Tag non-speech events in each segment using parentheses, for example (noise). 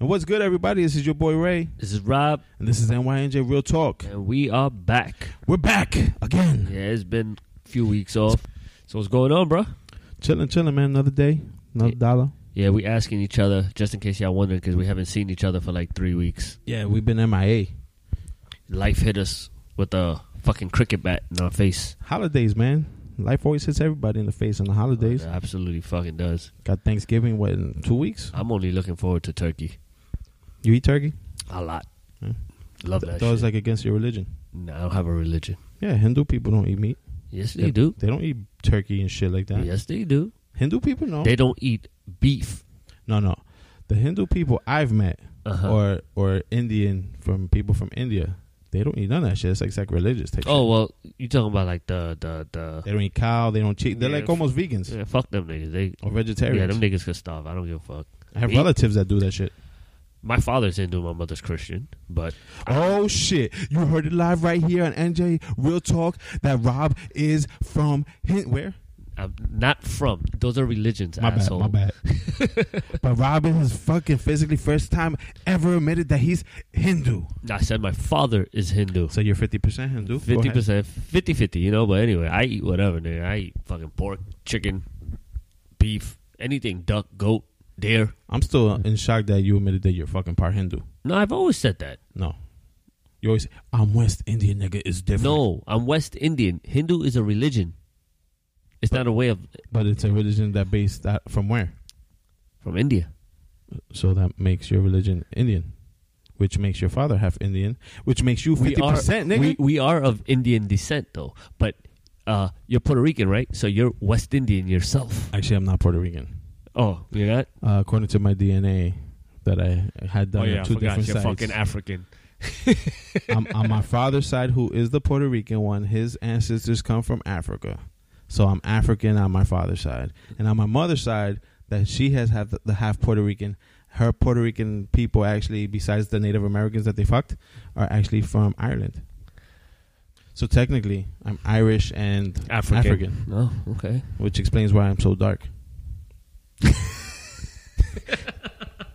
And what's good, everybody? This is your boy Ray, This is Rob, and this is NYNJ Real Talk. and we are back. We're back again. Yeah, it's been a few weeks off. So what's going on, bro? Chilling, chilling, man. Another day, another Yeah. dollar. Yeah, we asking each other just in case y'all wondering because we haven't seen each other for like three weeks. Yeah, we've been MIA. Life hit us with a fucking cricket bat in our face. Holidays, man. Life always hits everybody in the face on the holidays. It absolutely fucking does. Got Thanksgiving, what, in two weeks? I'm only looking forward to turkey You eat turkey? a lot. Hmm. Love Th- that. Shit. like against your religion. Nah, I don't have a religion. Yeah, Hindu people don't eat meat. Yes, they do. They don't eat turkey and shit like that. Yes, they do. Hindu people, no. They don't eat beef. no, no. The Hindu people I've met, Uh-huh. or or Indian from people from India, they don't eat none of that shit. It's like sacrilegious type oh shit. well, you talking about like the the the They don't eat cow. They don't cheat. They're Yeah, like almost vegans Yeah, fuck them niggas. They or vegetarians. yeah, them niggas can starve. I don't give a fuck. I have Eat- relatives that do that shit. My father's Hindu, my mother's Christian, but Oh shit! You heard it live right here on NJ Real Talk that Rob is from Hin- where? I'm not from. Those are religions, My asshole. bad, my (laughs) bad. but Robin has fucking physically first time ever admitted that he's Hindu. I said my father is Hindu. So you're fifty percent Hindu. Fifty percent, 50-50, You know, but anyway, I eat whatever. Nigga. I eat fucking pork, chicken, beef, anything, duck, goat, deer. I'm still in shock that you admitted that you're fucking part Hindu. No, I've always said that. No, you always say, I'm West Indian nigga. It's different. No, I'm West Indian. Hindu is a religion. It's not a way of but it's a religion that based that from where? from India. So that makes your religion Indian, which makes your father half Indian, which makes you We fifty are nigga. we, we are of Indian descent though, but uh, you're Puerto Rican, right? So you're West Indian yourself. Actually, I'm not Puerto Rican. Oh, you're not. Uh, according to my DNA that I had done oh yeah, on two I different You're sides. fucking African. (laughs) I'm, on my father's side, who is the Puerto Rican one, his ancestors come from Africa. So I'm African on my father's side, and on my mother's side, that she has had the, the half Puerto Rican. Her Puerto Rican people actually, besides the Native Americans that they fucked, are actually from Ireland. So technically, I'm Irish and African. African, Oh, okay. which explains why I'm so dark. (laughs)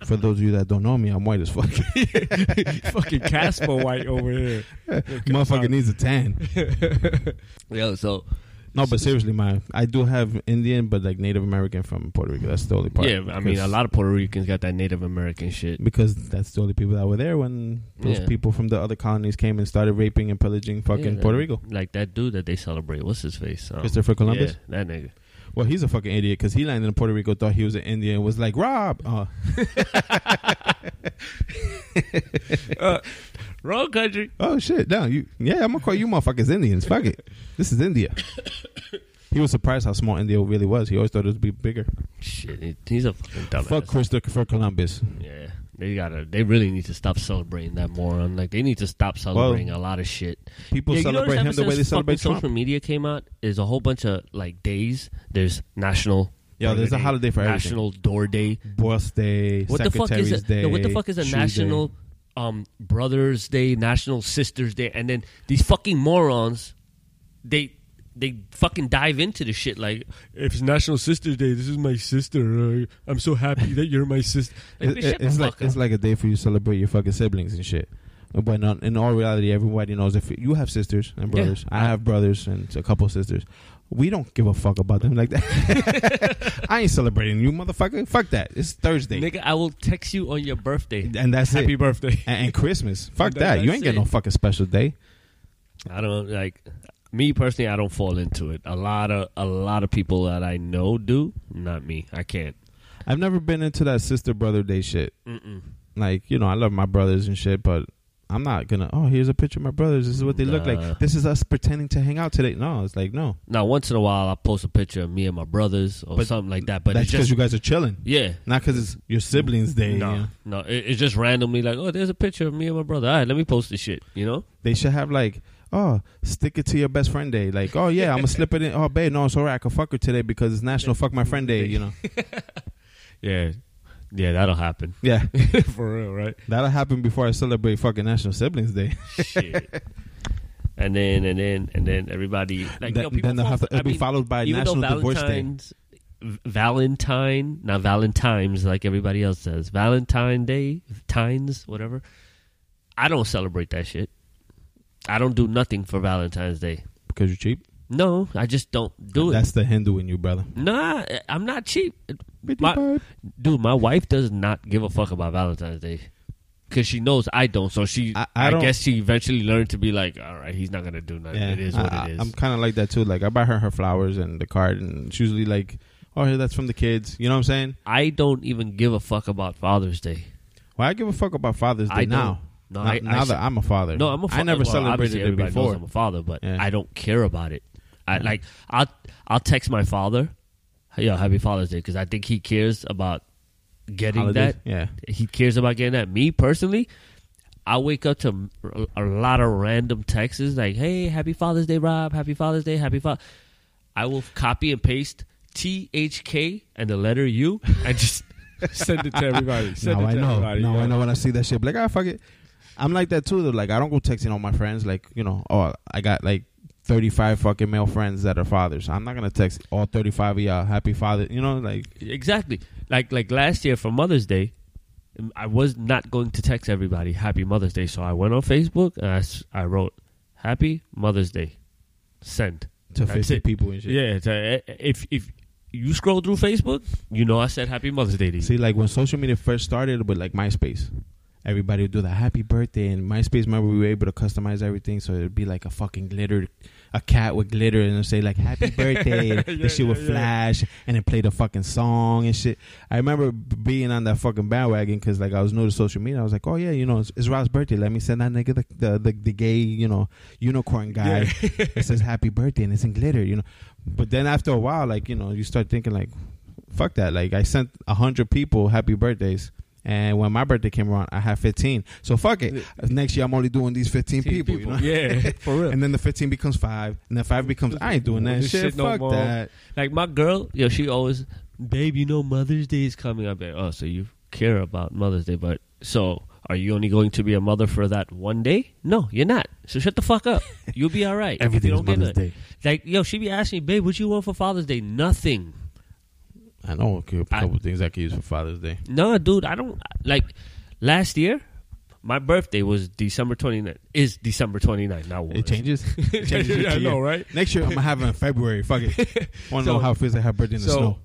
For those of you that don't know me, I'm white as fuck. (laughs) fucking Casper White over here. (laughs) Motherfucker needs a tan. Yo, so No, but seriously, man, I do have Indian, but like Native American from Puerto Rico. That's the only part. yeah, I mean, a lot of Puerto Ricans got that Native American shit. because that's the only people that were there when those Yeah. people from the other colonies came and started raping and pillaging fucking Yeah, Puerto Rico. Like that dude that they celebrate. What's his face? Um, Christopher Columbus. Yeah, that nigga. Well, he's a fucking idiot because he landed in Puerto Rico, thought he was an Indian, and was like Rob. (laughs) Uh, Wrong country. oh shit, no, you. Yeah, I'm gonna call you motherfuckers Indians. Fuck it, this is India. (coughs) He was surprised how small India really was. He always thought it would be bigger. Shit, he's a fucking dumbass. Fuck Christopher Columbus. Yeah, they gotta. They really need to stop celebrating that moron. Like they need to stop celebrating a lot of shit. People Yeah, celebrate him the way they celebrate Trump. Social media came out. There's a whole bunch of like days. There's national. Yeah, there's a holiday for everything. National Door Day. Boss Day, What the fuck is a, Day. no, what the fuck is a national Day. um Brothers Day, National Sisters Day, and then these fucking morons, they they fucking dive into the shit like if it's National Sisters Day, this is my sister. Uh, I'm so happy that you're my sister. Like, It- bitch, it- shut the it's like fuck it's like a day for you to celebrate your fucking siblings and shit. But in, in all reality, everybody knows if you have sisters and Yeah. brothers, I have brothers and a couple sisters. We don't give a fuck about them like that. (laughs) I ain't celebrating you, motherfucker. Fuck that. It's Thursday, Nigga, I will text you on your birthday. and that's Happy it. birthday. And, and Christmas. Fuck That- that. You that's ain't get no fucking special day. I don't like me personally. I don't fall into it. A lot of a lot of people that I know do. Not me. I can't. I've never been into that sister brother day shit. Mm-mm. Like you know, I love my brothers and shit, but I'm not gonna. Oh, here's a picture of my brothers. This is what they look like. This is us pretending to hang out today. No, it's like no. Now, once in a while, I'll post a picture of me and my brothers or But something like that. But That's it's because you guys are chilling, yeah. not because it's your siblings' day. No, you know? no, it, it's just randomly like, oh, there's a picture of me and my brother. All right, let me post this shit. You know? They should have like, oh, stick it to your best friend day. Like, oh yeah, I'm gonna slip it in. Oh, babe, no, it's alright. I can fuck her today because it's National Fuck My Friend Day. You know? (laughs) Yeah, yeah, that'll happen Yeah, (laughs) for real, right? that'll happen before I celebrate fucking National Siblings Day. shit. (laughs) And then and then and then everybody like then yo, people then they'll have to it'll be mean, followed by National Divorce Day. Valentine, not Valentine's like everybody else says. Valentine Day, Tines, whatever. I don't celebrate that shit. I don't do nothing for Valentine's Day. Because you're cheap. No, I just don't do it. That's the Hindu in you, brother. Nah, I'm not cheap. My- dude, my wife does not give a fuck about Valentine's Day. Cause she knows I don't, so she. I- I, I don't- guess she eventually learned to be like, "All right, he's not gonna do nothing. It is what it is. I, it is." am kind of like that too. Like I buy her her flowers and the card, and it's usually like, oh, here, that's from the kids. You know what I'm saying? I don't even give a fuck about Father's Day. Well, I give a fuck about Father's Day I now. No, now, I, now I, that I'm a father. no, I'm a. Fa- I never well, celebrated it everybody knows before. I'm a father, but Yeah. I don't care about it. I Yeah. like. I'll I'll text my father, "Yo, Happy Father's Day," because I think he cares about getting Holidays? that. Yeah. he cares about getting that. Me personally, I wake up to a a lot of random texts like, "Hey, Happy Father's Day, Rob. Happy Father's Day. Happy Father." I will copy and paste T H K and the letter U and just (laughs) send it to everybody. Send now it I know. everybody, now you I know when I see that shit. be Like, ah, fuck it. I'm like that too. Though. Like, I don't go texting all my friends. Like, you know, oh, I got like 35 fucking male friends that are fathers. I'm not gonna text all 35 of y'all happy father. You know, like Exactly. Like like last year for Mother's Day, I was not going to text everybody Happy Mother's Day, so I went on Facebook and I, I wrote Happy Mother's Day. Send. to That's 50 it. people and shit. Yeah, it's a, eh, eh, if if you scroll through Facebook, you know I said Happy Mother's Day to you. See, like when social media first started with like MySpace, everybody would do the happy birthday and MySpace. Remember, we were able to customize everything, so it'd be like a fucking glitter, a cat with glitter, and it'd say like "Happy (laughs) Birthday." and Yeah, the shit would yeah, yeah. flash, and it played a fucking song and shit. I remember being on that fucking bandwagon because like I was new to social media. I was like, "Oh yeah, you know, it's, it's Rob's birthday. Let me send that nigga the the, the, the gay, you know, unicorn guy. it (laughs) says happy birthday and it's in glitter, you know." But then after a while, like you know, you start thinking like, fuck that. Like I sent a hundred people happy birthdays, and when my birthday came around, I had fifteen. So fuck it. Next year, I'm only doing these fifteen people. You know. Yeah, (laughs) for real. And then the fifteen becomes five, and then five becomes I ain't doing that This shit. shit no fuck more. that. like my girl, yo, she always, babe, you know Mother's Day is coming up. Like, oh, so you care about Mother's Day, but so are you only going to be a mother for that one day? No, you're not. So shut the fuck up. You'll be all right. (laughs) if you Everything is don't get Mother's. Day. Like, yo, she be asking me, babe, what you want for Father's Day? Nothing. I know a couple I- things I could use for Father's Day. No, dude, I don't like. Last year, my birthday was December 29th. Is December 29th now? It changes. (laughs) It changes Yeah, I know, right? Next year I'm gonna have it in February. Fuck it. (laughs) Want to know how it feels to have birthday in the so snow?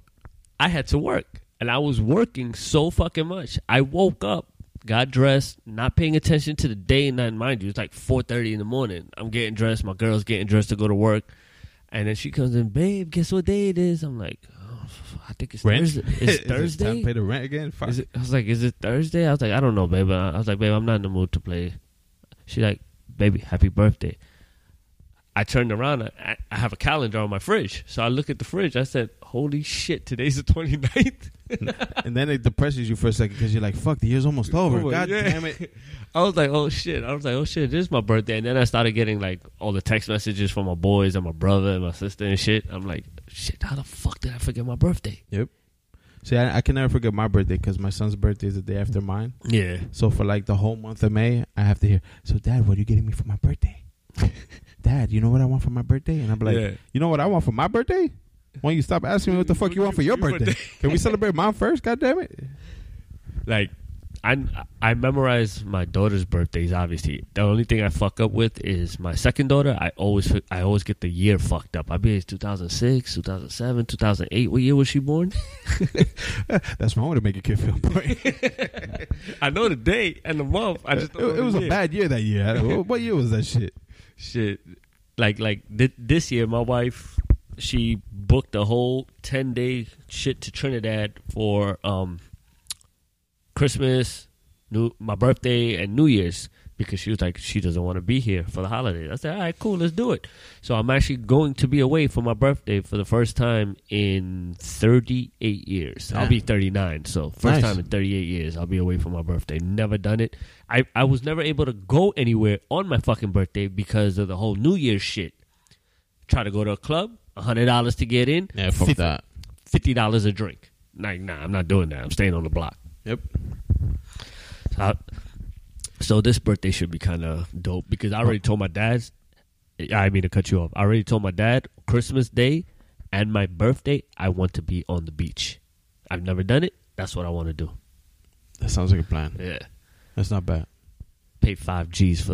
I had to work, and I was working so fucking much. I woke up, got dressed, not paying attention to the day and night. Mind you, it's like four thirty in the morning. I'm getting dressed. My girl's getting dressed to go to work, and then she comes in, babe. Guess what day it is? I'm like, oh, I think it's Rent? Thursday. It's (laughs) Is it time to pay the rent again? Fuck. Is it, I was like, is it Thursday? I was like, I don't know, babe. I was like, babe, I'm not in the mood to play. She like, baby, happy birthday. I turned around. I, I have a calendar on my fridge. So I look at the fridge. I said, holy shit, today's the (laughs) 29th. and then it depresses you for a second because you're like, "Fuck, the year's almost over." Over, God yeah. damn it! (laughs) I was like, oh shit. I was like, oh shit, this is my birthday. And then I started getting like all the text messages from my boys and my brother and my sister and shit. I'm like, shit, how the fuck did I forget my birthday? Yep. See, I, I can never forget my birthday because my son's birthday is the day after mine. Yeah. So for like the whole month of May, I have to hear, "So, Dad, what are you getting me for my birthday?" (laughs) Dad, you know what I want for my birthday? And I'm like, Yeah. "You know what I want for my birthday?" Why don't you stop asking me what the fuck you want for your (laughs) birthday? (laughs) Can we celebrate mine first? God damn it! Like, I I memorize my daughter's birthdays. Obviously, the only thing I fuck up with is my second daughter. I always I always get the year fucked up. I be two thousand six, two thousand seven, two thousand eight. What year was she born? (laughs) That's wrong to make a kid feel important. I know the date and the month. I just it, it was a bad year that year. What year was that shit? Shit. Like like th- this year, my wife she booked a whole ten day shit to Trinidad for um Christmas, new my birthday, and New Year's because she was like she doesn't want to be here for the holidays. I said, all right, cool, let's do it. So I'm actually going to be away for my birthday for the first time in 38 years. I'll be 39, so first Nice. time in 38 years I'll be away for my birthday. Never done it. I I was never able to go anywhere on my fucking birthday because of the whole New Year's shit. Try to go to a club, hundred dollars to get in, Yeah, fuck fif- that. fifty dollars a drink. Like, nah, I'm not doing that. I'm staying on the block. Yep. So, I- so this birthday should be kind of dope because I already told my dad. I mean to cut you off. I already told my dad Christmas Day and my birthday. I want to be on the beach. I've never done it. That's what I want to do. That sounds like a plan. Yeah. That's not bad. Pay five G's for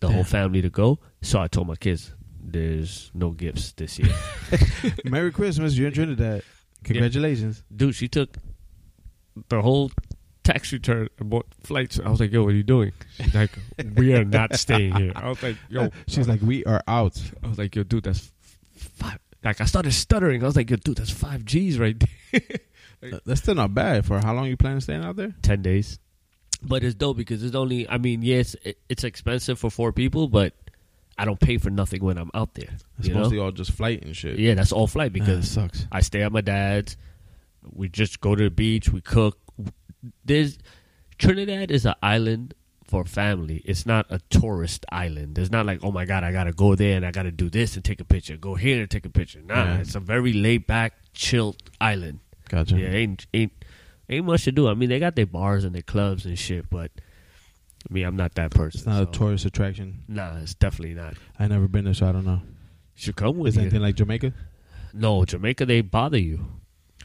the Damn. whole family to go. So I told my kids, "There's no gifts this year." (laughs) Merry Christmas. You're in Trinidad. Congratulations. Dude, she took the whole tax return and bought flights. I was like, "Yo, what are you doing?" She's like, "We are not staying here." I was like, "Yo." She's like, we are out. I was like, yo, dude, that's f- five. Like, I started stuttering. I was like, yo, dude, that's five G's right there. (laughs) Th- That's still not bad for how long you plan on staying out there. 10 days. But it's dope because it's only, I mean, yes, it, it's expensive for four people, but I don't pay for nothing when I'm out there. It's you know? mostly all just flight and shit. Yeah, that's all flight Ah, because sucks. I stay at my dad's. We just go to the beach. We cook. There's Trinidad is an island for family. It's not a tourist island. It's not like, oh my god, I gotta go there and I gotta do this and take a picture. Go here and take a picture. Nah, Yeah. it's a very laid back, chilled island. Gotcha. Yeah, ain't ain't ain't much to do. I mean, they got their bars and their clubs and shit, but I mean, I'm not that person. It's not a tourist attraction. Nah, it's definitely not. I never been there, so I don't know. Should come with Is anything like Jamaica? No, Jamaica, they bother you.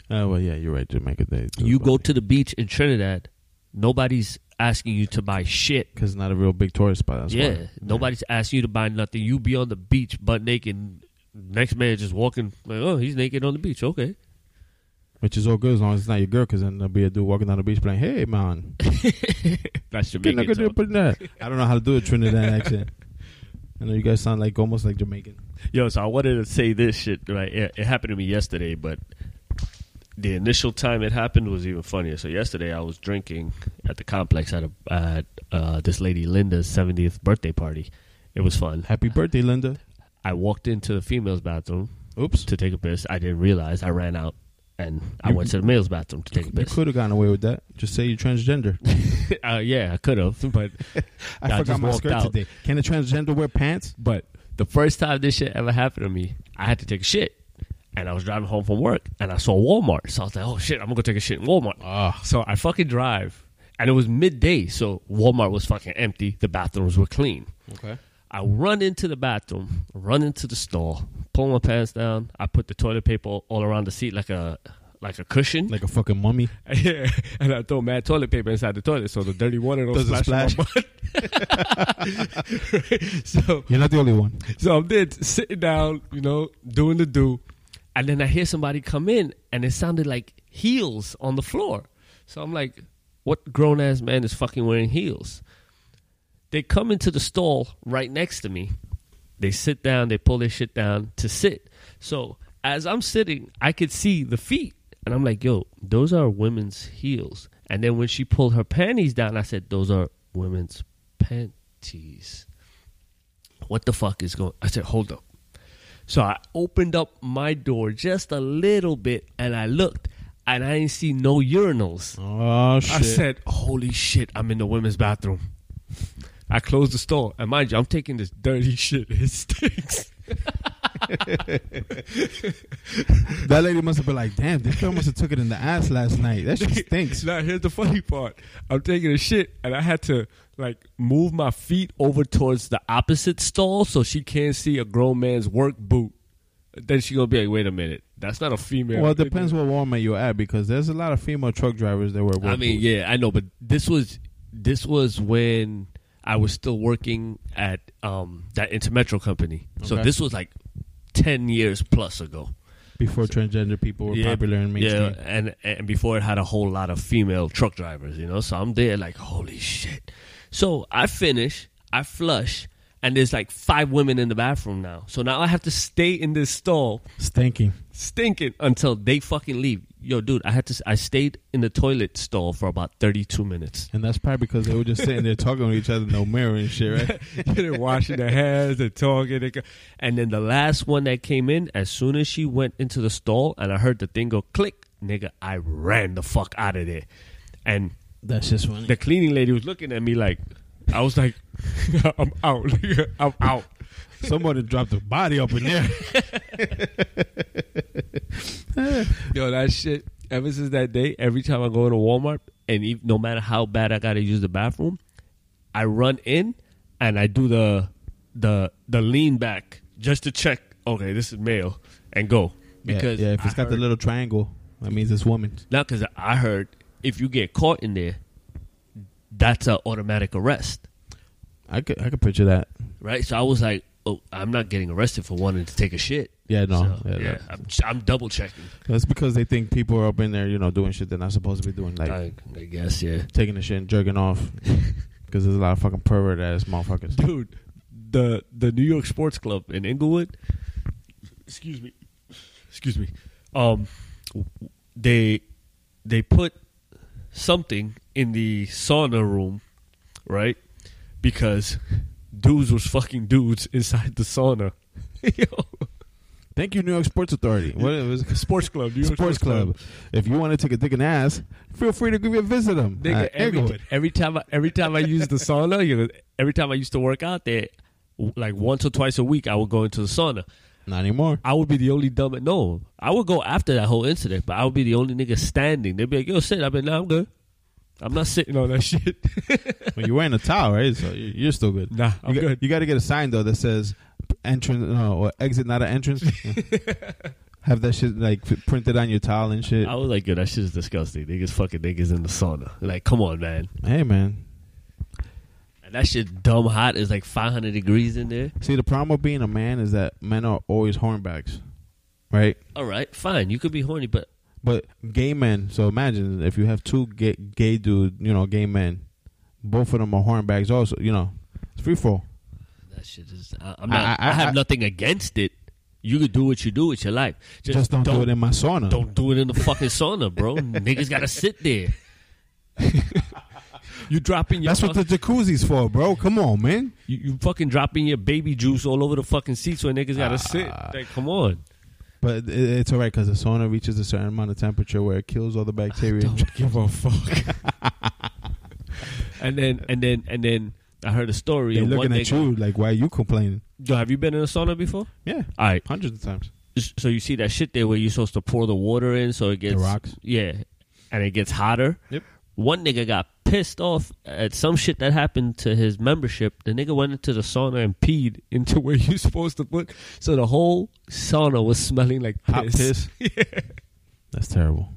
Oh well, yeah, you're right. Jamaica, they You go to the beach in Trinidad, nobody's asking you to buy shit. because it's not a real big tourist spot. That's yeah, why. nobody's asking you to buy nothing. You be on the beach butt naked. Next man just walking like, oh, he's naked on the beach. Okay, which is all good as long as it's not your girl. Because then there'll be a dude walking down the beach playing, "Hey man, (laughs) that's get Jamaican. nigga talk. putting that." I don't know how to do a Trinidad accent. I know you guys sound like almost like Jamaican. Yo, so I wanted to say this shit. Right, it, it happened to me yesterday, but the initial time it happened was even funnier. So yesterday I was drinking at the complex at a, at uh, this lady Linda's 70th birthday party. It was fun. Happy birthday, Linda. I walked into the females' bathroom Oops. to take a piss. I didn't realize. I ran out and I You- went to the male's bathroom to take a You piss. could have gotten away with that. Just say you're transgender. (laughs) uh, yeah, I could have, (laughs) but (laughs) I I forgot my skirt out. today. Can a transgender wear pants? but the first time this shit ever happened to me, I had to take a shit, and I was driving home from work, and I saw Walmart, so I was like, "Oh shit, I'm gonna go take a shit in Walmart." Ah, So I fucking drive, and it was midday, so Walmart was fucking empty. The bathrooms were clean. okay. I run into the bathroom, run into the stall, pull my pants down. I put the toilet paper all around the seat like a like a cushion. Like a fucking mummy. (laughs) Yeah, and I throw mad toilet paper inside the toilet so the dirty water don't Doesn't splash, butt. (laughs) so, You're not the only one. so I'm there sitting down, you know, doing the do, and then I hear somebody come in, and it sounded like heels on the floor. So I'm like, what grown ass man is fucking wearing heels? They come into the stall right next to me. They sit down, they pull their shit down to sit. So as I'm sitting, I could see the feet. And I'm like, yo, those are women's heels. And then when she pulled her panties down, I said, those are women's panties. What the fuck is going I said, hold up. So I opened up my door just a little bit and I looked and I didn't see no urinals. Oh shit. I said, "Holy shit! I'm in the women's bathroom." I closed the store, and mind you, I'm taking this dirty (laughs) shit. It stinks. (laughs) that lady must have been like, "Damn, this girl must have took it in the ass last night. That shit (laughs) stinks." now, here's the funny part: I'm taking a shit, and I had to like move my feet over towards the opposite stall so she can't see a grown man's work boot. then she gonna be like, wait a minute, that's not a female. Well, it depends what Walmart you're at because there's a lot of female truck drivers that wear. I mean, boots. yeah, I know, but this was this was when I was still working at um, that Intermetro company. So this was like ten years plus ago. before transgender people were Yeah, popular in mainstream. Yeah, and and before it had a whole lot of female truck drivers, you know. So I'm there like, holy shit. So I finish, I flush, and there's like five women in the bathroom now. So now I have to stay in this stall Stinking. stinking until they fucking leave. Yo, dude, I had to. I stayed in the toilet stall for about 32 minutes. And that's probably because they were just sitting there talking to each other, no mirror and shit, right? (laughs) They're washing their hands, they're talking. They go. And then the last one that came in, as soon as she went into the stall and I heard the thing go click, nigga, I ran the fuck out of there. And That's just funny. the cleaning lady was looking at me like, I was like, (laughs) I'm out. (laughs) I'm out. Somebody dropped a body up in there. (laughs) (laughs) Yo, that shit. Ever since that day, every time I go to Walmart, and ev no matter how bad I gotta use the bathroom, I run in and I do the the the lean back just to check. Okay, this is male, and go because yeah, yeah, if it's I got the little triangle, that means it's woman. not because I heard if you get caught in there, that's an automatic arrest, I could, I could picture that. right? So I was like, oh, I'm not getting arrested for wanting to take a shit. Yeah, no, So, yeah, yeah, that- I'm, I'm double checking. That's because they think people are up in there, you know, doing shit they're not supposed to be doing, like I, I guess, yeah. taking the shit and jerking off. (laughs) Because there's a lot of fucking pervert ass motherfuckers. dude the the new york sports club in englewood excuse me excuse me um they they put something in the sauna room right because dudes was fucking dudes inside the sauna (laughs) Yo, Thank you, New York Sports Authority. What it was (laughs) sports club New York Sports Club. If you want to take a dick and ass, feel free to give me a visit them. Nigga, at every, every time I, every time I use the sauna, you know, every time I used to work out there, like once or twice a week, I would go into the sauna. Not anymore. I would be the only dumb. At no, I would go after that whole incident, but I would be the only nigga standing. They'd be like, "Yo, sit." I'd be like, "Nah, I'm good. I'm not sitting on that (laughs) shit." well, you're wearing a towel, right? So you- you're still good. nah, I'm you got, good. You got to get a sign though that says entrance, no, or exit, not an entrance. (laughs) Have that shit like printed on your towel and shit. I was like, "Yo, that shit is disgusting." Niggas fucking niggas in the sauna. Like, come on, man. Hey, man. And that shit dumb hot is like 500 degrees in there. See, the problem with being a man is that men are always hornbags, right? All right, fine. You could be horny, but But gay men. So imagine if you have two gay, gay dude, you know, gay men, both of them are hornbags. Also, you know, it's free for all. that shit is. I, I'm not. I- I, I- have I- nothing against it. You could do what you do with your life. Just, Just, don't, do it in my sauna. Don't do it in the fucking sauna, bro. (laughs) Niggas gotta sit there. (laughs) you dropping your That's what the jacuzzi's for, bro. Come on, man. you, you fucking dropping your baby juice all over the fucking seats where niggas gotta sit. Ah. Like, come on. But it, it's all right because the sauna reaches a certain amount of temperature where it kills all the bacteria. Don't give a (laughs) fuck. and then and then and then I heard a story. They're of one looking at nigga- you like, why are you complaining? Yo, have you been in a sauna before? Yeah, All right. hundreds of times. So you see that shit there where you're supposed to pour the water in so it gets rocks? Yeah, and it gets hotter. Yep. One nigga got pissed off at some shit that happened to his membership. The nigga went into the sauna and peed into (laughs) where you're supposed to put. So the whole sauna was smelling like piss. Hot piss. (laughs) That's terrible.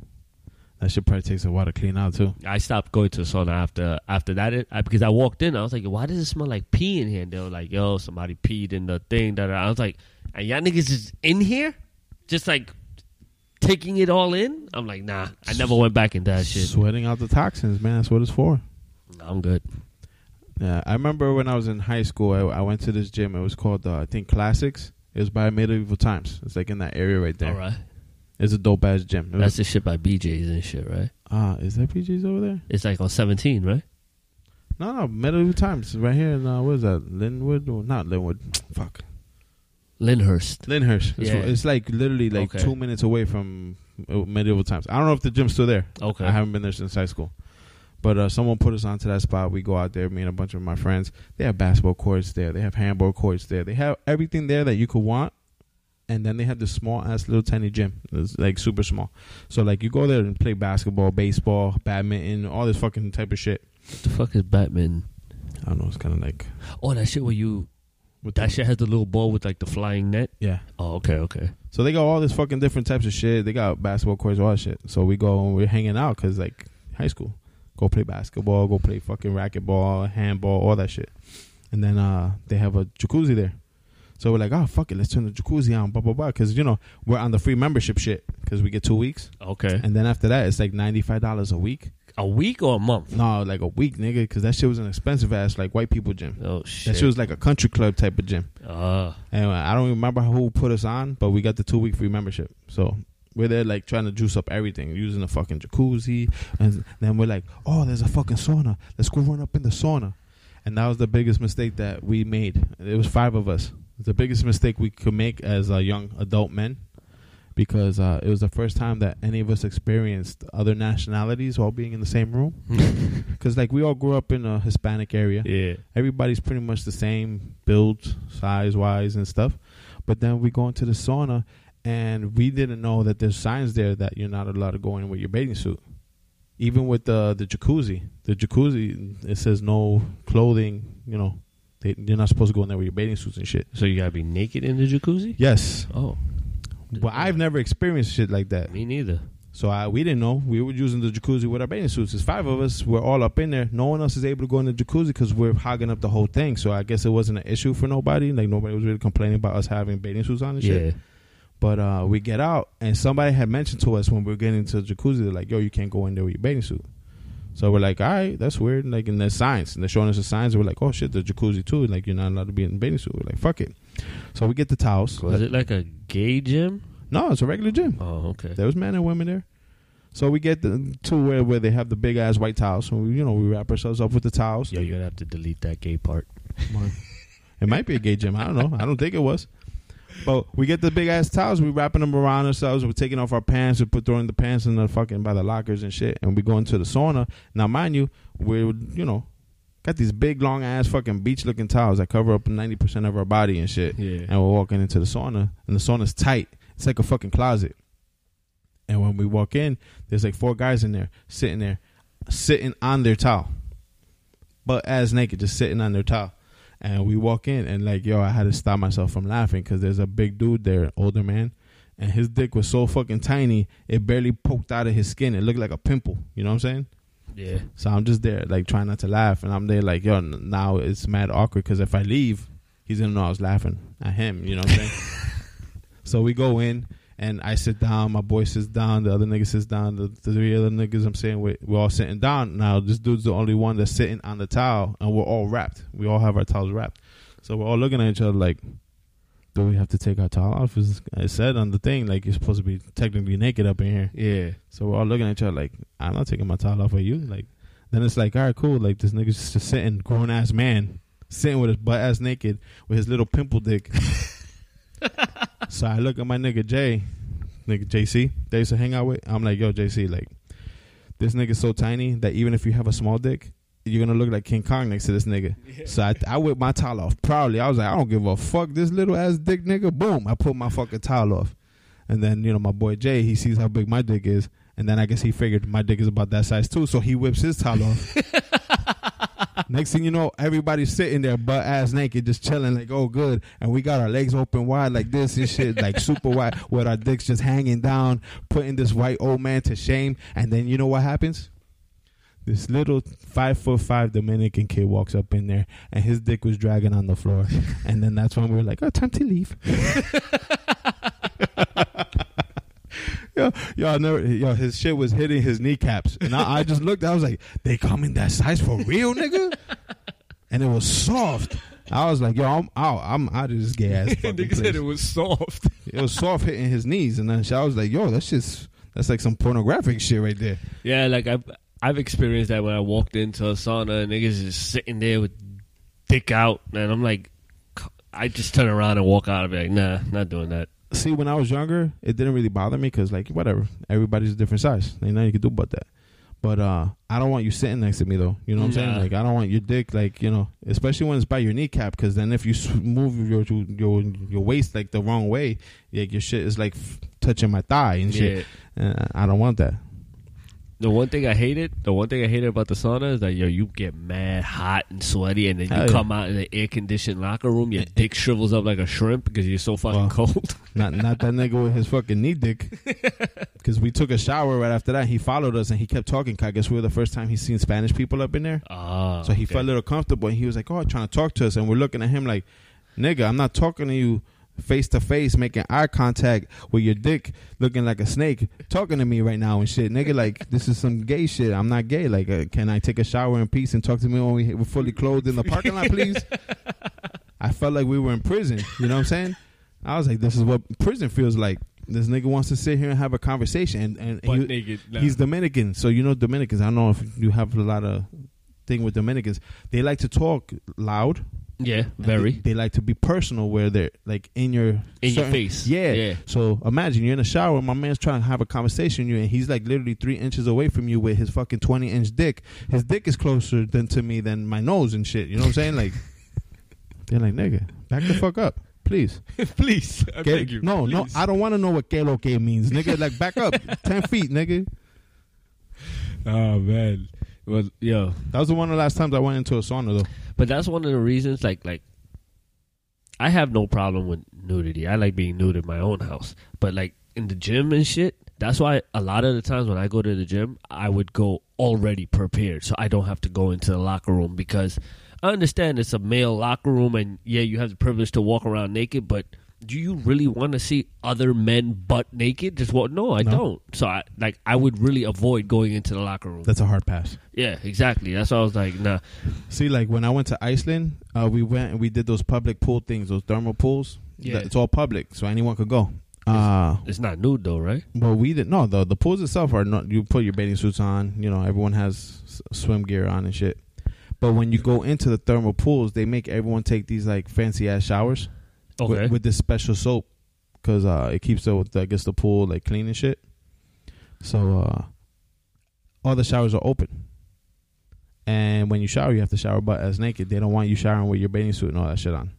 That shit probably takes a while to clean out too. I stopped going to the sauna after after that it, I, because I walked in. I was like, "Why does it smell like pee in here?" And they were like, "Yo, somebody peed in the thing." That I was like, "And y'all niggas is in here, just like taking it all in." I'm like, "Nah, I never went back into that shit. Sweating out the toxins, man. That's what it's for. I'm good." Yeah, I remember when I was in high school, I, I went to this gym. It was called, uh, I think, Classics. It was by Medieval Times. It's like in that area right there. All right, It's a dope ass gym. It that's was- the shit by BJ's and shit, right? Ah, is that BJ's over there? It's like on 17, right? No, no, Medieval Times right here in uh, what is that? Linwood or not Linwood? Fuck, Lyndhurst. Lyndhurst. It's, Yeah. it's like literally like Okay. two minutes away from uh, Medieval Times. I don't know if the gym's still there. Okay. I haven't been there since high school. But uh, someone put us onto that spot. We go out there, me and a bunch of my friends. They have basketball courts there. They have handball courts there. They have everything there that you could want. And then they have this small ass little tiny gym. It's like super small. So like you go there and play basketball, baseball, badminton, all this fucking type of shit. What the fuck is badminton? I don't know. It's kind of like Oh, that shit where you with that the- shit has the little ball with like the flying net. Yeah. Oh, okay, okay. So they got all this fucking different types of shit. They got basketball courts, all that shit. So we go and we're hanging out because like high school, go play basketball, go play fucking racquetball, handball, all that shit. And then uh they have a jacuzzi there. So we're like, oh fuck it, let's turn the jacuzzi on, blah blah blah. Because you know we're on the free membership shit because we get two weeks, Okay. and then after that it's like ninety five dollars a week. A week or a month? No, like a week, nigga, because that shit was an expensive ass like white people gym. Oh shit! That shit. was like a country club type of gym. Uh, And I don't remember who put us on, but we got the two week free membership. So we're there like trying to juice up everything, using the fucking jacuzzi. And then we're like, oh, there's a fucking sauna. Let's go run up in the sauna. And that was the biggest mistake that we made. It was five of us. It's the biggest mistake we could make as uh, young adult men because uh, it was the first time that any of us experienced other nationalities while being in the same room. (laughs) Because like we all grew up in a Hispanic area. Yeah. everybody's pretty much the same build size wise and stuff. But then we go into the sauna and we didn't know that there's signs there that you're not allowed to go in with your bathing suit. Even with the the jacuzzi. The jacuzzi it says no clothing you know. They, you're not supposed to go in there with your bathing suits and shit. So you gotta be naked in the jacuzzi? yes. Oh, but i've never experienced shit like that me neither. so I, we didn't know. We were using the jacuzzi with our bathing suits. There's five of us. We're all up in there. No one else is able to go in the jacuzzi because we're hogging up the whole thing. So I guess it wasn't an issue for nobody. Like nobody was really complaining about us having bathing suits on and shit. Yeah. But uh, we get out, and somebody had mentioned to us when we were getting into the jacuzzi, they're like, "Yo, you can't go in there with your bathing suit." So we're like, "All right, that's weird." Like, and there's signs, and they're showing us the signs. And we're like, "Oh shit, the jacuzzi too." Like, you're not allowed to be in bathing suit. We're like, "Fuck it." So we get the towels. Was it like a gay gym? No, it's a regular gym. Oh, okay. There was men and women there. So we get the to where where they have the big ass white towels. So we, you know, we wrap ourselves up with the towels. Yo, you're gonna have to delete that gay part. It might be a gay gym. I don't know. I don't think it was. But we get the big ass towels. We wrapping them around ourselves. We're taking off our pants. We put throwing the pants in the fucking by the lockers and shit. And we go into the sauna. Now, mind you, we're you know got these big long ass fucking beach looking towels that cover up ninety percent of our body and shit. Yeah. And we're walking into the sauna, and the sauna's tight. It's like a fucking closet. And when we walk in, there's like four guys in there sitting there, sitting on their towel, but as naked, just sitting on their towel. And we walk in, and like, yo, I had to stop myself from laughing because there's a big dude there, older man, and his dick was so fucking tiny, it barely poked out of his skin. It looked like a pimple. You know what I'm saying? Yeah. So I'm just there, like trying not to laugh, and I'm there, like, yo, now it's mad awkward because if I leave, he's gonna know I was laughing at him. You know what I'm saying? (laughs) so we go in, and I sit down. My boy sits down. The other nigga sits down. The, the three other niggas, I'm saying, we we're all sitting down. Now this dude's the only one that's sitting on the towel, and we're all wrapped. We all have our towels wrapped. So we're all looking at each other like, do we have to take our towel off? It's- It said on the thing like you're supposed to be technically naked up in here. Yeah. So we're all looking at each other like, I'm not taking my towel off of you. Like, then it's like, all right, cool. Like this nigga's just sitting, grown ass man, sitting with his butt ass naked with his little pimple dick. (laughs) so I look at my nigga Jay, nigga JC. They used to hang out with. I'm like, yo, JC, like, this nigga's so tiny that even if you have a small dick, you're gonna look like King Kong next to this nigga. So I, I whipped my towel off proudly. I was like, I don't give a fuck. This little ass dick nigga. Boom. I put my fucking towel off. And then, you know, my boy Jay, he sees how big my dick is. And then I guess he figured my dick is about that size too. So he whips his towel off. (laughs) Next thing you know, everybody's sitting there butt ass naked, just chilling, like, oh, good. And we got our legs open wide like this and shit, like (laughs) super wide, with our dicks just hanging down, putting this white old man to shame. And then you know what happens? This little five foot five Dominican kid walks up in there, and his dick was dragging on the floor. (laughs) and then that's when we were like, "Oh, time to leave." (laughs) yo, yo, I never, yo, his shit was hitting his kneecaps, and I, I just looked. I was like, "They come in that size for real, nigga?" And it was soft. I was like, "Yo, I'm out. I'm out of this gay ass (laughs) fucking Nigga said it was soft. It was soft hitting his knees, and then I was like, "Yo, that's just that's like some pornographic shit right there." Yeah, like I've I've experienced that when I walked into a sauna and niggas just sitting there with dick out, and I'm like, I just turn around and walk out and be like, nah, not doing that. see when I was younger, it didn't really bother me because like whatever, everybody's a different size. Ain't nothing you can do about that. But uh, I don't want you sitting next to me though. You know what I'm saying? Like I don't want your dick, like you know, especially when it's by your kneecap, because then if you move your your your waist like the wrong way, like your shit is like f- touching my thigh and shit. Yeah. Uh, I don't want that. The one thing I hated, the one thing I hated about the sauna is that yo, you get mad hot and sweaty, and then you Hell yeah. come out in the air conditioned locker room, your dick shrivels up like a shrimp because you're so fucking Wow. cold. (laughs) Not not that nigga with his fucking knee dick. (laughs) Because we took a shower right after that. He followed us and he kept talking. 'cause I guess we were the first time he's seen Spanish people up in there. Ah, So he okay. felt a little comfortable and he was like, "Oh, trying to talk to us." And we're looking at him like, "Nigga, I'm not talking to you face to face, making eye contact with your dick looking like a snake, talking to me right now and shit, nigga. Like this is some gay shit. I'm not gay. Like, uh, can I take a shower in peace and talk to me when we, we're fully clothed in the parking lot, please?" (laughs) I felt like we were in prison. You know what I'm saying? I was like, "This is what prison feels like." This nigga wants to sit here and have a conversation, and, and he- naked. Nah. He's Dominican, so you know Dominicans. I don't know if you have a lot of thing with Dominicans. They like to talk loud. Yeah, very They, they like to be personal, where they're like in your in your face. Yeah. yeah. So imagine you're in a shower. My man's trying to have a conversation with you, and he's like literally three inches away from you with his fucking twenty inch dick. His dick is closer than to me than my nose and shit. You know what I'm saying? Like, (laughs) they're like, nigga, back the fuck up, please. (laughs) Please, I Que- beg you. no, no. I don't want to know what que lo que means, nigga. Like, back up, (laughs) ten feet, nigga. Oh man. Well, yo, That was the one of the last times I went into a sauna though. But that's one of the reasons. Like, like, I have no problem with nudity. I like being nude in my own house. But like in the gym and shit, that's why a lot of the times when I go to the gym, I would go already prepared, so I don't have to go into the locker room because I understand it's a male locker room, and yeah, you have the privilege to walk around naked, but. Do you really want to see other men butt naked? Just what? No, I No. don't. So I like I would really avoid going into the locker room. That's a hard pass. Yeah, exactly. That's why I was like, nah. See, like when I went to Iceland, uh, we went and we did those public pool things, those thermal pools. Yeah. It's all public, so anyone could go. Uh, It's not nude though, right? but we didn't. No, the the pools itself are not. You put your bathing suits on. You know, everyone has s- swim gear on and shit. But when you go into the thermal pools, they make everyone take these like fancy ass showers Okay. with, with this special soap because uh, it keeps the I guess the pool like clean and shit. So uh, all the showers are open, and when you shower, you have to shower butt as naked. They don't want you showering with your bathing suit and all that shit on.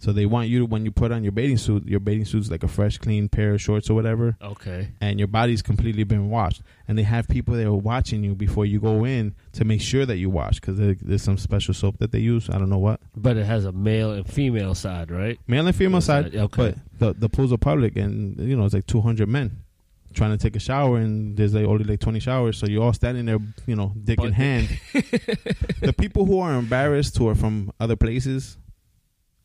So they want you to when you put on your bathing suit, your bathing suit's like a fresh, clean pair of shorts or whatever, okay. and your body's completely been washed. And they have people that are watching you before you go in to make sure that you wash because there's some special soap that they use. I don't know what. But it has a male and female side, right? male and female side. Okay. But the the pools are public, and you know it's like two hundred men trying to take a shower, and there's like only like twenty showers, so you're all standing there, you know, dick in hand. (laughs) the people who are embarrassed, who are from other places,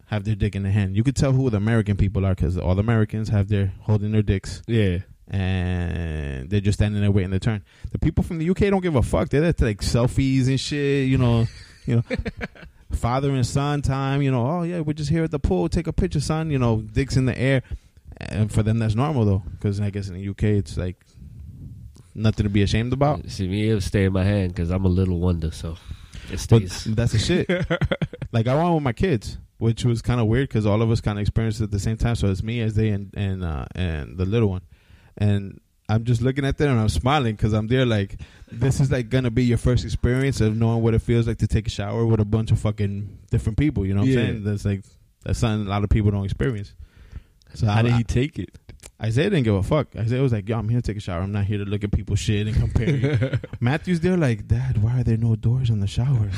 have their dick in their hand. You could tell who the American people are because all the Americans have their holding their dicks, Yeah. and they're just standing there waiting their turn. The people from the UK don't give a fuck. They're there to like selfies and shit, you know, (laughs) you know. (laughs) Father and son time, you know. Oh yeah, we're just here at the pool. Take a picture, son. You know, dicks in the air, and for them that's normal though, because I guess in the UK it's like nothing to be ashamed about. See, me, it'll stay in my hand because I'm a little wonder, so it But stays. that's the shit. (laughs) like I want with my kids, which was kind of weird because all of us kind of experienced it at the same time. So it's me, Isaiah, and and uh, and the little one, and I'm just looking at them and I'm smiling because I'm there. Like this is like gonna be your first experience of knowing what it feels like to take a shower with a bunch of fucking different people. You know what Yeah. I'm saying? That's like that's something a lot of people don't experience. So How I, did he take it? Isaiah didn't give a fuck. Isaiah was like, "Yo, I'm here to take a shower. I'm not here to look at people's shit and compare." (laughs) Matthew's there like, "Dad, why are there no doors on the shower?"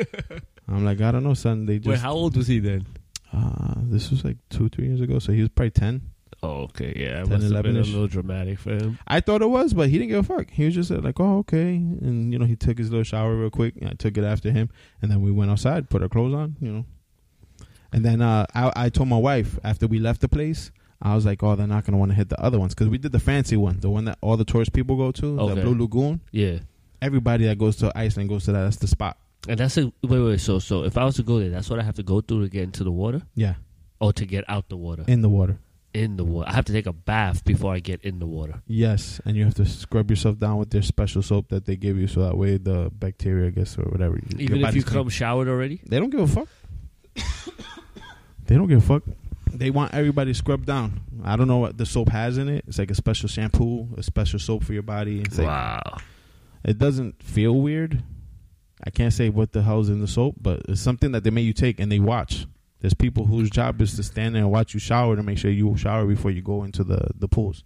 (laughs) I'm like, "I don't know, son. They just." Wait, how old was he then? Uh, this was like two, three years ago, so he was probably ten. Oh, okay, yeah, it 10, must have been a 11-ish. little dramatic for him. I thought it was, but he didn't give a fuck. He was just uh, like, "Oh, okay," and you know, he took his little shower real quick. I took it after him, and then we went outside, put our clothes on, you know. And then uh, I, I told my wife after we left the place, I was like, "Oh, they're not gonna want to hit the other ones because we did the fancy one, the one that all the tourist people go to, the Blue Lagoon. Yeah, Everybody that goes to Iceland goes to that. That's the spot. And that's a wait, wait. So, so if I was to go there, that's what I have to go through to get into the water, Yeah, or to get out the water. in the water. in the water, I have to take a bath before I get in the water. Yes, and you have to scrub yourself down with their special soap that they give you, so that way the bacteria, I guess, or whatever. your Even if body's you come showered already. they don't give a fuck. they don't give a fuck. They want everybody scrubbed down. I don't know what the soap has in it. It's like a special shampoo, a special soap for your body. It's like wow. it doesn't feel weird. I can't say what the hell's in the soap, but it's something that they make you take and they watch. There's people whose job is to stand there and watch you shower to make sure you shower before you go into the the pools.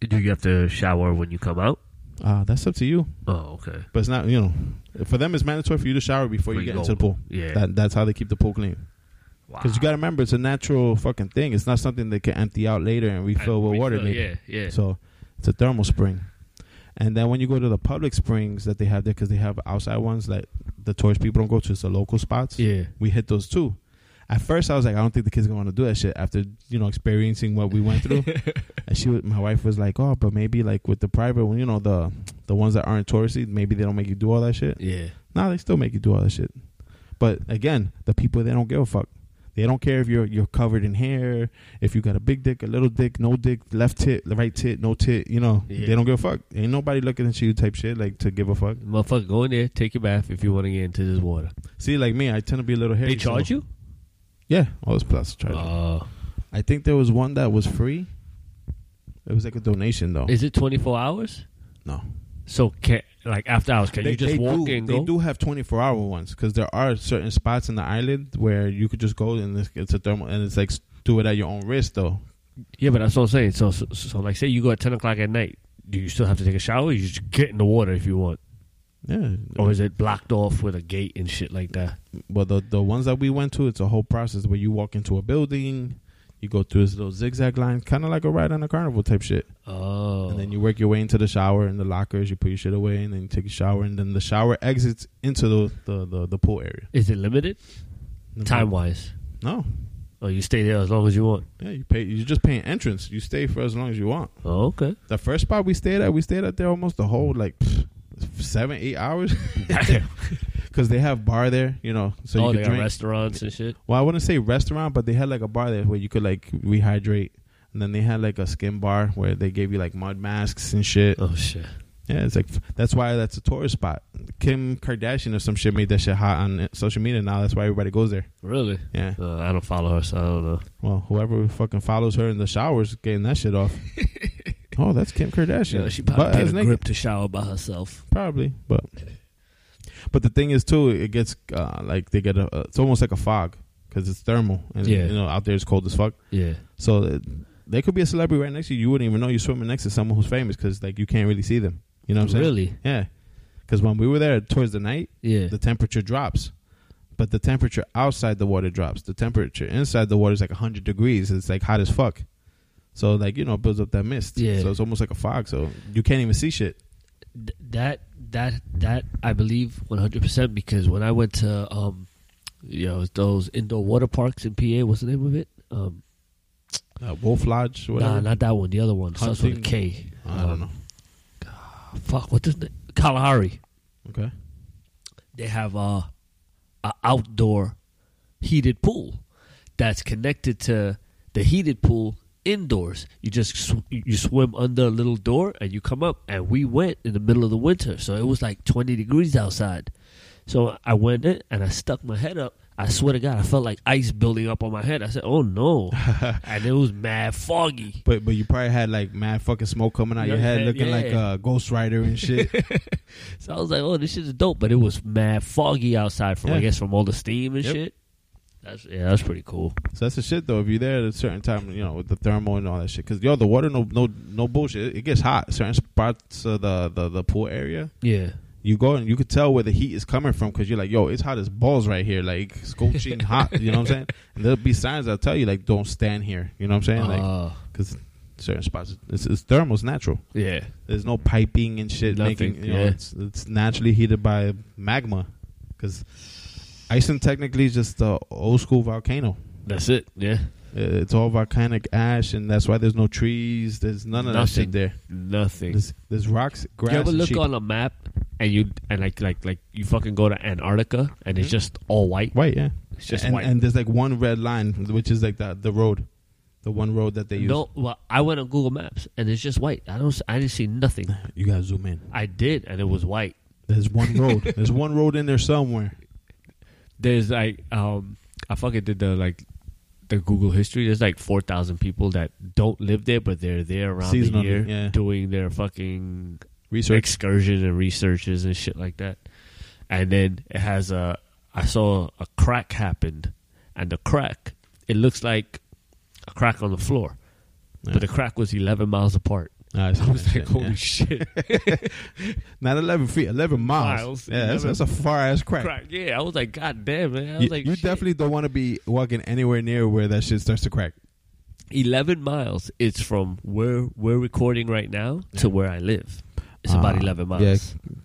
Do you have to shower when you come out? Uh, that's up to you. Oh, okay. But it's not, you know, for them it's mandatory for you to shower before you Before you get into the pool. Yeah. That, that's how they keep the pool clean. Wow. Because you got to remember, it's a natural fucking thing. It's not something they can empty out later and refill with water refill, later. Yeah, yeah. So it's a thermal spring. And then when you go to the public springs that they have there, because they have outside ones that the tourist people don't go to, it's the local spots. yeah. We hit those too. At first, I was like, I don't think the kids gonna want to do that shit after you know experiencing what we went through. (laughs) and she, was, my wife was like, oh, but maybe like with the private, one, you know, the the ones that aren't touristy, maybe they don't make you do all that shit. Yeah. Nah, they still make you do all that shit. But again, the people they don't give a fuck. They don't care if you're you're covered in hair, if you got a big dick, a little dick, no dick, left tit, right tit, no tit. You know, Yeah. they don't give a fuck. Ain't nobody looking at you type shit like to give a fuck. Motherfucker, go in there, take your bath if you want to get into this water. See, like me, I tend to be a little hairy. They charge so- you? Yeah, all this plus charge. Uh, I think there was one that was free. It was like a donation though. is it 24 hours? no, So, can, like after hours, can you just walk do, in and They go? do have twenty four hour ones because there are certain spots in the island where you could just go and it's, it's a thermal and it's like do it at your own risk though. Yeah, but that's what I'm saying. So, so, so, like, say you go at 10 o'clock at night. Do you still have to take a shower? You just get in the water if you want, Yeah. or is it blocked off with a gate and shit like that? well, the the ones that we went to, it's a whole process where you walk into a building, you go through this little zigzag line, kind of like a ride on a carnival type shit, Oh, and then you work your way into the shower and the lockers. You put your shit away, and then you take a shower, and then the shower exits into the the the, the pool area. is it limited time wise? No. Oh, you stay there as long as you want? Yeah, you pay. You're just paying entrance. You stay for as long as you want. Oh, okay. The first spot we stayed at, we stayed at there almost the whole like pff, seven, eight hours (laughs) (laughs) because they have bar there. You know, so oh, you they drink. restaurants and shit. Well, I wouldn't say restaurant, but they had like a bar there where you could like rehydrate, and then they had like a skin bar where they gave you like mud masks and shit. Oh shit. Yeah, it's like that's why that's a tourist spot. Kim Kardashian or some shit made that shit hot on social media now. That's why everybody goes there. Really? Yeah. Uh, I don't follow her, so I don't know. Well, whoever fucking follows her in the showers getting that shit off. (laughs) oh, that's Kim Kardashian. Yeah, she probably paid a naked. grip to shower by herself. Probably, but but the thing is too, it gets uh, like they get a. It's almost like a fog because it's thermal, and Yeah. you know out there it's cold as fuck. Yeah. So uh, there could be a celebrity right next to you. You wouldn't even know you're swimming next to someone who's famous because like you can't really see them. You know what I'm saying? Really? Yeah. Because when we were there towards the night, Yeah. the temperature drops, but the temperature outside the water drops. The temperature inside the water is like 100 degrees. It's like hot as fuck. So like you know it builds up that mist. Yeah. So it's almost like a fog. So you can't even see shit. Th- that that that I believe one hundred percent because when I went to um, you know those indoor water parks in PA, what's the name of it? Um, Uh, Wolf Lodge. Whatever. nah, not that one. The other one starts with a Hunting- K. I don't Um, know. Fuck, what's this? name? Kalahari. Okay. They have a, a outdoor heated pool that's connected to the heated pool indoors. You just sw- you swim under a little door and you come up. And we went in the middle of the winter, so it was like twenty degrees outside. So I went in and I stuck my head up. I swear to God, I felt like ice building up on my head. I said, "Oh no!" (laughs) and it was mad foggy. But but you probably had like mad fucking smoke coming out your Yeah, head, yeah, looking like a Ghost Rider and shit. (laughs) So I was like, "Oh, this shit is dope," but it was mad foggy outside from I guess from all the steam and Yep. shit. That's yeah, that's pretty cool. so that's the shit though. If you're there at a certain time, you know, with the thermal and all that shit, because yo, the water no no no bullshit. It, gets hot. Certain spots of the, the the pool area, Yeah, you go and you could tell where the heat is coming from because you're like, yo, it's hot as balls right here, like scorching hot. You know what I'm saying? (laughs) And there'll be signs that tell you like, don't stand here. You know what I'm saying? Like, Uh, because certain spots, it's, it's thermal, it's natural. yeah, There's no piping and shit. Nothing, making, you know, yeah. it's it's naturally heated by magma. Because Iceland technically is just the old school volcano. that's it. Yeah, It's all volcanic ash, and that's why there's no trees. There's none of that shit there. nothing. There's, there's rocks, grass, you ever look sheep. on a map and you and like like like you fucking go to Antarctica and it's Mhm. just all white. white, yeah. It's just and, white. and there's like one red line, which is like the the road, the one road that they use. no, well, I went on Google Maps and it's just white. I don't. I didn't see nothing. You gotta zoom in. I did, and it was white. There's one road. there's one road in there somewhere. There's like um, I fucking did the like the Google history. There's like four thousand people that don't live there, but they're there around the year yeah. doing their fucking Research. excursions and researches and shit like that. And then it has a. I saw a crack happened, and the crack it looks like a crack on the floor, Yeah. but the crack was eleven miles apart. It's I was like, holy yeah. shit. (laughs) Not 11 feet, 11 miles. Miles, Yeah, that's, 11 that's a far ass crack. Crack. Yeah, I was like, God damn, man. I was You, like, you shit. definitely don't want to be walking anywhere near where that shit starts to crack. 11 miles. It's from where we're recording right now to where I live. It's about Uh, 11 miles. Yeah,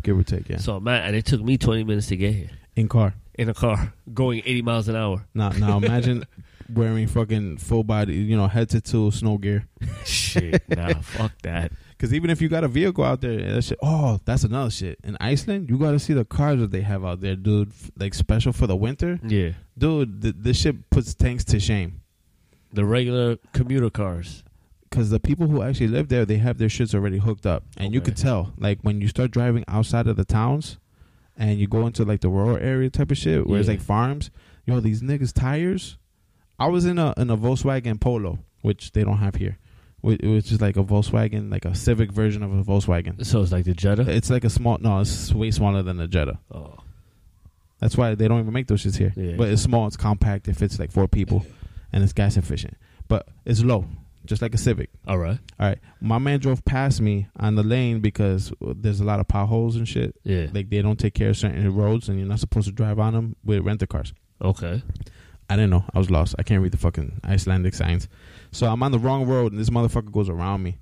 give or take, yeah. So, man, and it took me 20 minutes to get here In car. in a car (laughs) going 80 miles an hour. Now, now imagine (laughs) wearing fucking full body, you know, head to toe snow gear. (laughs) Shit, nah, fuck that. (laughs) Because even if you got a vehicle out there, that shit. Oh, that's another shit. In Iceland, you got to see the cars that they have out there, dude. F- Like special for the winter, Yeah. dude. Th- this shit puts tanks to shame. The regular commuter cars. Because the people who actually live there, they have their shits already hooked up, and you Okay. could tell. Like when you start driving outside of the towns, and you go into like the rural area type of shit, where it's Yeah. like farms. Yo, these niggas tires. I was in a in a Volkswagen Polo, which they don't have here. It was just like a Volkswagen, like a Civic version of a Volkswagen. So it's like the Jetta? It's like a small. No, it's way smaller than the Jetta. Oh. That's why they don't even make those shits here. Yeah. But it's small, it's compact, it fits like four people, and it's gas efficient. But it's low, just like a Civic. All right. All right, my man drove past me on the lane because there's a lot of potholes and shit. Yeah. Like they don't take care of certain roads, and you're not supposed to drive on them with rental cars. Okay. I didn't know. I was lost. I can't read the fucking Icelandic signs. So I'm on the wrong road, and this motherfucker goes around me,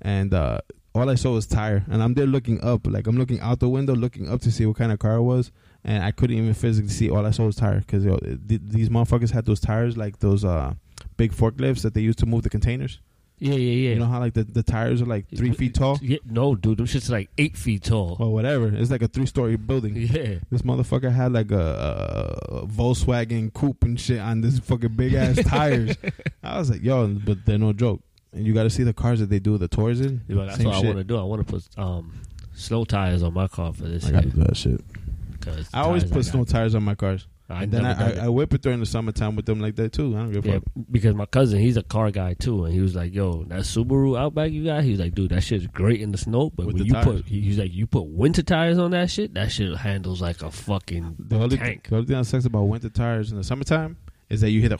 and uh, all I saw was tire, and I'm there looking up, like I'm looking out the window, looking up to see what kind of car it was, and I couldn't even physically see. All I saw was tire because th- these motherfuckers had those tires like those uh, big forklifts that they use to move the containers. Yeah, yeah, yeah. You know how like the, the tires are like three feet tall Yeah, no, dude, them shit's like eight feet tall. or whatever. It's like a three story building. Yeah. This motherfucker had like a, a Volkswagen coupe and shit on this fucking big ass (laughs) tires. I was like, yo, but they're no joke. And you got to see the cars that they do the tours in. Know, that's Same what I want to do. I want to put um, snow tires on my car for this I got to do that shit. I always put snow tires on my cars. I and then I, I. I whip it during the summertime with them like that too. I don't give a Yeah, fuck. because my cousin, he's a car guy too, and he was like, "Yo, that Subaru Outback you got," he was like, "Dude, that shit's great in the snow, but With when you tires. put, he's like, you put winter tires on that shit, that shit handles like a fucking The only, tank. the only thing that sucks about winter tires in the summertime is that you hit a.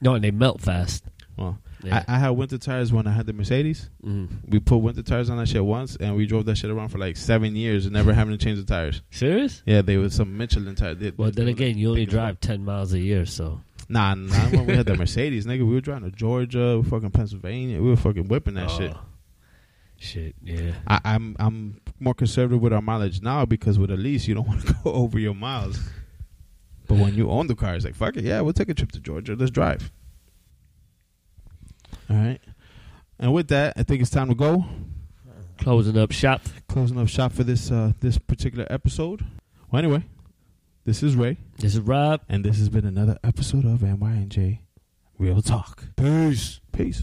No, and they melt fast. Well, Yeah. I, I had winter tires when I had the Mercedes. Mhm. We put winter tires on that shit once, and we drove that shit around for like seven years never having to change the tires. Serious? Yeah, they were some Michelin tires. They- Well, then they- again, you only big as fuck. drive ten miles a year, so Nah, nah. When we had the (laughs) Mercedes, nigga, we were driving to Georgia, fucking Pennsylvania. We were fucking whipping that shit. Oh. Shit, yeah. I, I'm I'm more conservative with our mileage now because with a lease you don't (laughs) want to go over your miles. But when you own the car, it's like fuck it, yeah, we'll take a trip to Georgia. Let's drive. All right. And with that, I think it's time to go. Closing up shop. Closing up shop for this uh, this particular episode. Well, anyway, this is Ray, This is Rob. and this has been another episode of NYNJ Real Talk. Peace. Peace.